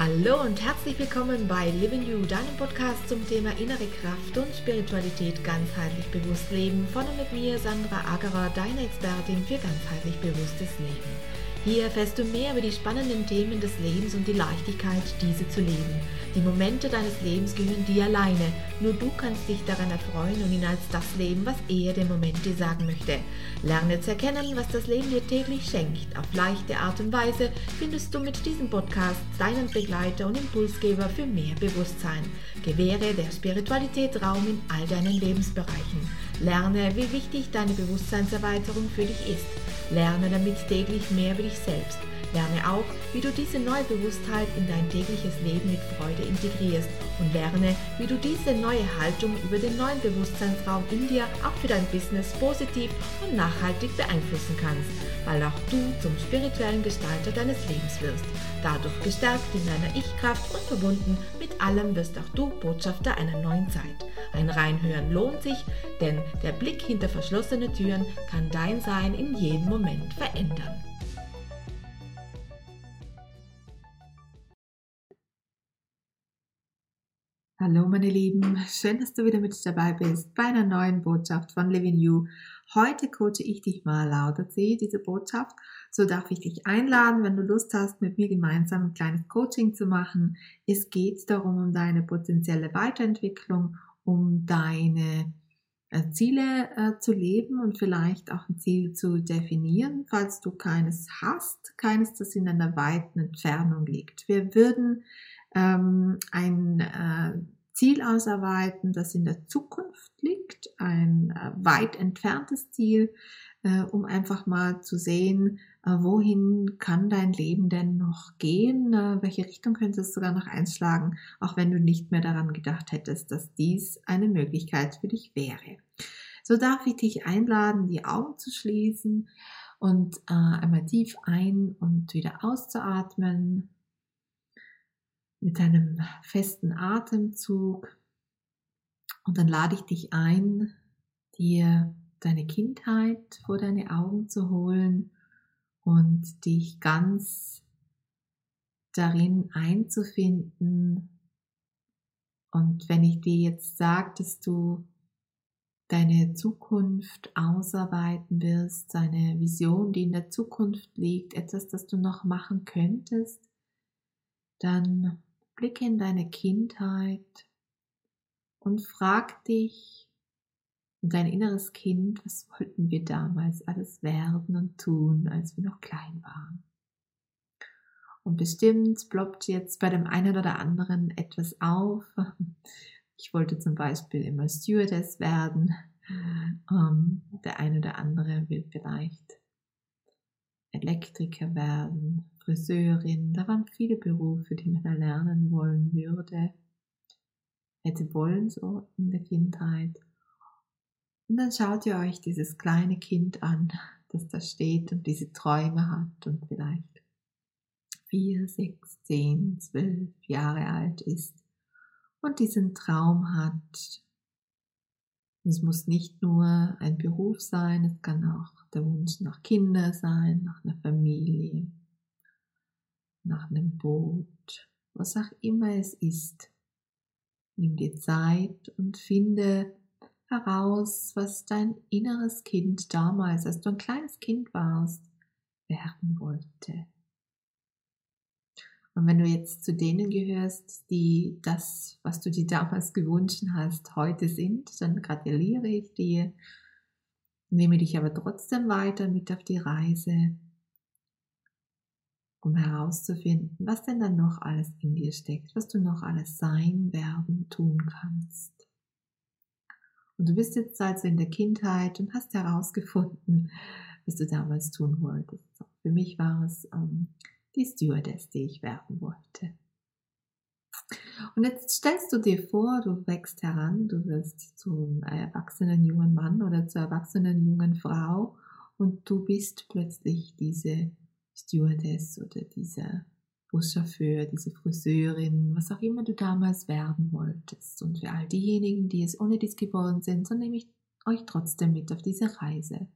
Hallo und herzlich willkommen bei Living You, deinem Podcast zum Thema innere Kraft und Spiritualität ganzheitlich bewusst leben. Von und mit mir, Sandra Agerer, deine Expertin für ganzheitlich bewusstes Leben. Hier erfährst du mehr über die spannenden Themen des Lebens und die Leichtigkeit, diese zu leben. Die Momente deines Lebens gehören dir alleine. Nur du kannst dich daran erfreuen und ihn als das leben, was er dem Moment dir sagen möchte. Lerne zu erkennen, was das Leben dir täglich schenkt. Auf leichte Art und Weise findest du mit diesem Podcast deinen Begleiter und Impulsgeber für mehr Bewusstsein. Gewähre der Spiritualität Raum in all deinen Lebensbereichen. Lerne, wie wichtig deine Bewusstseinserweiterung für dich ist. Lerne damit täglich mehr über dich selbst. Lerne auch, wie du diese neue Bewusstheit in dein tägliches Leben mit Freude integrierst und lerne, wie du diese neue Haltung über den neuen Bewusstseinsraum in dir auch für dein Business positiv und nachhaltig beeinflussen kannst, weil auch du zum spirituellen Gestalter deines Lebens wirst. Dadurch gestärkt in deiner Ich-Kraft und verbunden mit allem wirst auch du Botschafter einer neuen Zeit. Ein Reinhören lohnt sich, denn der Blick hinter verschlossene Türen kann dein Sein in jedem Moment verändern. Hallo meine Lieben, schön, dass du wieder mit dabei bist bei einer neuen Botschaft von Living You. Heute coache ich dich mal, lautet sie, diese Botschaft. So darf ich dich einladen, wenn du Lust hast, mit mir gemeinsam ein kleines Coaching zu machen. Es geht darum, um deine potenzielle Weiterentwicklung, um deine äh, Ziele äh, zu leben und vielleicht auch ein Ziel zu definieren, falls du keines hast, keines, das in einer weiten Entfernung liegt. Wir würden ähm, ein äh, Ziel ausarbeiten, das in der Zukunft liegt, ein äh, weit entferntes Ziel, äh, um einfach mal zu sehen, äh, wohin kann dein Leben denn noch gehen, äh, welche Richtung könnte es sogar noch einschlagen, auch wenn du nicht mehr daran gedacht hättest, dass dies eine Möglichkeit für dich wäre. So darf ich dich einladen, die Augen zu schließen und äh, einmal tief ein und wieder auszuatmen mit einem festen Atemzug. Und dann lade ich dich ein, dir deine Kindheit vor deine Augen zu holen und dich ganz darin einzufinden. Und wenn ich dir jetzt sage, dass du deine Zukunft ausarbeiten wirst, deine Vision, die in der Zukunft liegt, etwas, das du noch machen könntest, dann Blicke in deine Kindheit und frag dich und dein inneres Kind, was wollten wir damals alles werden und tun, als wir noch klein waren. Und bestimmt ploppt jetzt bei dem einen oder anderen etwas auf. Ich wollte zum Beispiel immer Stewardess werden. Ähm, der eine oder andere will vielleicht Elektriker werden, Friseurin, da waren viele Berufe, die man erlernen wollen würde, hätte wollen so in der Kindheit. Und dann schaut ihr euch dieses kleine Kind an, das da steht und diese Träume hat und vielleicht vier, sechs, zehn, zwölf Jahre alt ist und diesen Traum hat. Es muss nicht nur ein Beruf sein, es kann auch der Wunsch nach Kindern sein, nach einer Familie, nach einem Boot, was auch immer es ist. Nimm dir Zeit und finde heraus, was dein inneres Kind damals, als du ein kleines Kind warst, werden wollte. Und wenn du jetzt zu denen gehörst, die das, was du dir damals gewünscht hast, heute sind, dann gratuliere ich dir. Nehme dich aber trotzdem weiter mit auf die Reise um herauszufinden, was denn dann noch alles in dir steckt, was du noch alles sein, werden, tun kannst. Und du bist jetzt also in der Kindheit und hast herausgefunden, was du damals tun wolltest. Für mich war es ähm, die Stewardess, die ich werden wollte. Und jetzt stellst du dir vor, du wächst heran, du wirst zum erwachsenen jungen Mann oder zur erwachsenen jungen Frau und du bist plötzlich diese Stewardess oder dieser Buschauffeur, diese Friseurin, was auch immer du damals werden wolltest. Und für all diejenigen, die es ohne dies geworden sind, so nehme ich euch trotzdem mit auf diese Reise.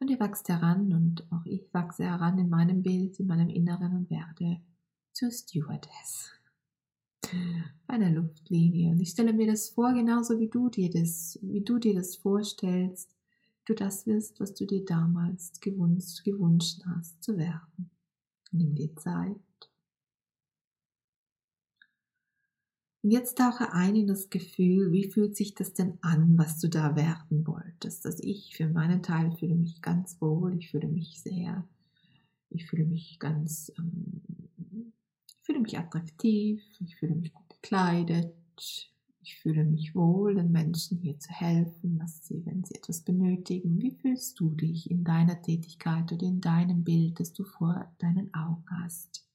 Und ihr wachst heran und auch ich wachse heran in meinem Bild, in meinem Inneren und werde zur Stewardess einer Luftlinie. Und ich stelle mir das vor, genauso wie du dir das, wie du dir das vorstellst, du das wirst, was du dir damals gewünscht, gewünscht hast zu werden. Nimm dir Zeit. Und jetzt tauche ein in das Gefühl, wie fühlt sich das denn an, was du da werden wolltest. Also ich für meinen Teil fühle mich ganz wohl, ich fühle mich sehr, ich fühle mich ganz, ähm, ich fühle mich attraktiv, ich fühle mich gut gekleidet, ich fühle mich wohl, den Menschen hier zu helfen, dass sie, wenn sie etwas benötigen, wie fühlst du dich in deiner Tätigkeit oder in deinem Bild, das du vor deinen Augen hast?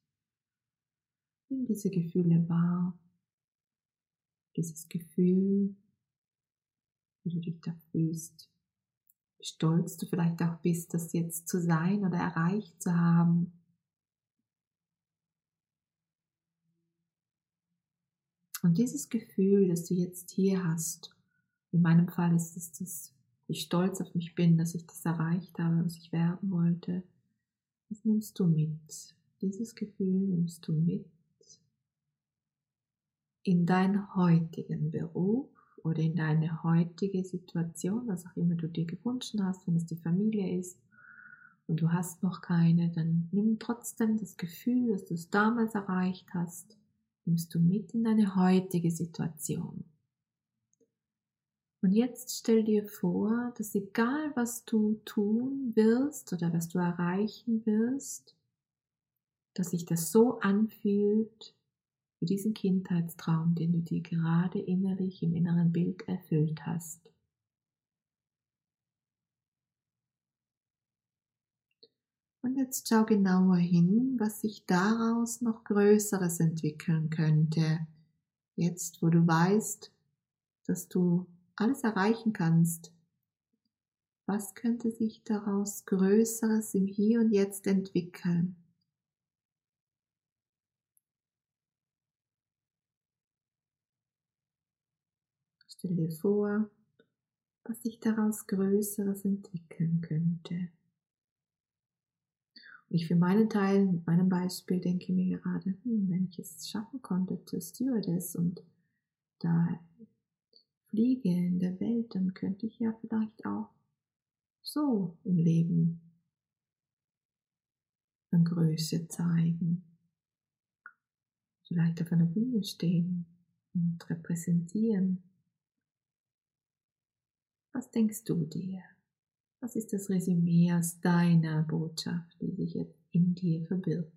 Nimm diese Gefühle wahr, dieses Gefühl, wie du dich da fühlst, wie stolz du vielleicht auch bist, das jetzt zu sein oder erreicht zu haben. Und dieses Gefühl, das du jetzt hier hast, in meinem Fall ist es das, wie stolz auf mich bin, dass ich das erreicht habe, was ich werden wollte, das nimmst du mit. Dieses Gefühl nimmst du mit in deinen heutigen Beruf oder in deine heutige Situation, was auch immer du dir gewünscht hast, wenn es die Familie ist und du hast noch keine, dann nimm trotzdem das Gefühl, dass du es damals erreicht hast nimmst du mit in deine heutige Situation. Und jetzt stell dir vor, dass egal was du tun wirst oder was du erreichen wirst, dass sich das so anfühlt wie diesen Kindheitstraum, den du dir gerade innerlich im inneren Bild erfüllt hast. Und jetzt schau genauer hin, was sich daraus noch Größeres entwickeln könnte. Jetzt, wo du weißt, dass du alles erreichen kannst. Was könnte sich daraus Größeres im Hier und Jetzt entwickeln? Stell dir vor, was sich daraus Größeres entwickeln könnte. Ich für meinen Teil, mit meinem Beispiel, denke mir gerade, hm, wenn ich es schaffen konnte zur Stewardess und da fliege in der Welt, dann könnte ich ja vielleicht auch so im Leben an Größe zeigen. Vielleicht auf einer Bühne stehen und repräsentieren. Was denkst du dir? Was ist das Resümee aus deiner Botschaft, die sich jetzt in dir verbirgt?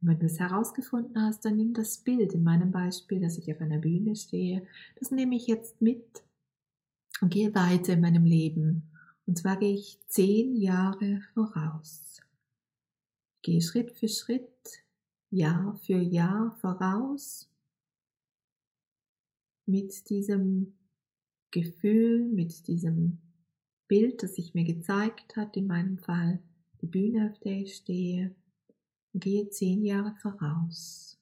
Und wenn du es herausgefunden hast, dann nimm das Bild in meinem Beispiel, dass ich auf einer Bühne stehe, das nehme ich jetzt mit und gehe weiter in meinem Leben. Und zwar gehe ich zehn Jahre voraus. Gehe Schritt für Schritt, Jahr für Jahr voraus mit diesem Gefühl, mit diesem Bild, das sich mir gezeigt hat, in meinem Fall die Bühne, auf der ich stehe, gehe zehn Jahre voraus.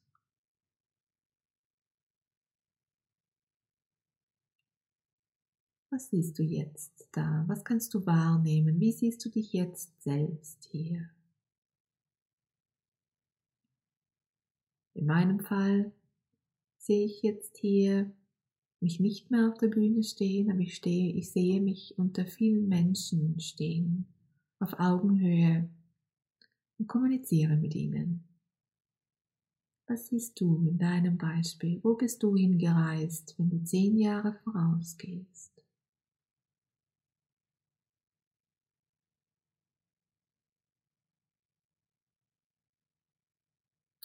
Was siehst du jetzt da? Was kannst du wahrnehmen? Wie siehst du dich jetzt selbst hier? In meinem Fall sehe ich jetzt hier mich nicht mehr auf der Bühne stehen, aber ich stehe, ich sehe mich unter vielen Menschen stehen, auf Augenhöhe und kommuniziere mit ihnen. Was siehst du in deinem Beispiel? Wo bist du hingereist, wenn du zehn Jahre vorausgehst?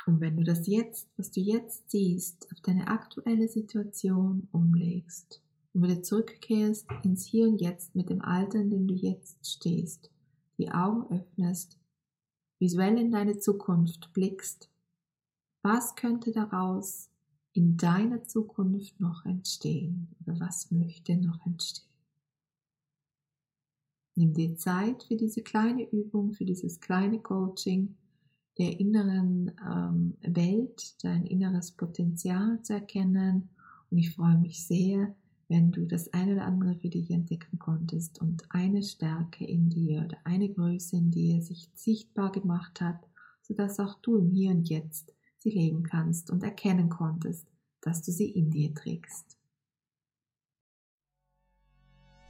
Und wenn du das jetzt, was du jetzt siehst, auf deine aktuelle Situation umlegst und wieder zurückkehrst ins Hier und Jetzt mit dem Alter, in dem du jetzt stehst, die Augen öffnest, visuell in deine Zukunft blickst, was könnte daraus in deiner Zukunft noch entstehen oder was möchte noch entstehen? Nimm dir Zeit für diese kleine Übung, für dieses kleine Coaching der inneren ähm, Welt, dein inneres Potenzial zu erkennen. Und ich freue mich sehr, wenn du das eine oder andere für dich entdecken konntest und eine Stärke in dir oder eine Größe in dir sich sichtbar gemacht hat, sodass auch du im Hier und Jetzt sie leben kannst und erkennen konntest, dass du sie in dir trägst.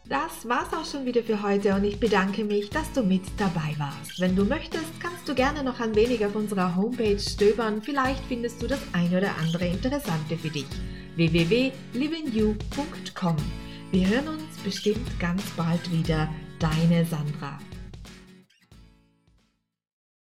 Das war's auch schon wieder für heute und ich bedanke mich, dass du mit dabei warst. Wenn du möchtest, kannst du gerne noch ein wenig auf unserer Homepage stöbern. Vielleicht findest du das eine oder andere Interessante für dich. www.livingyou.com Wir hören uns bestimmt ganz bald wieder. Deine Sandra.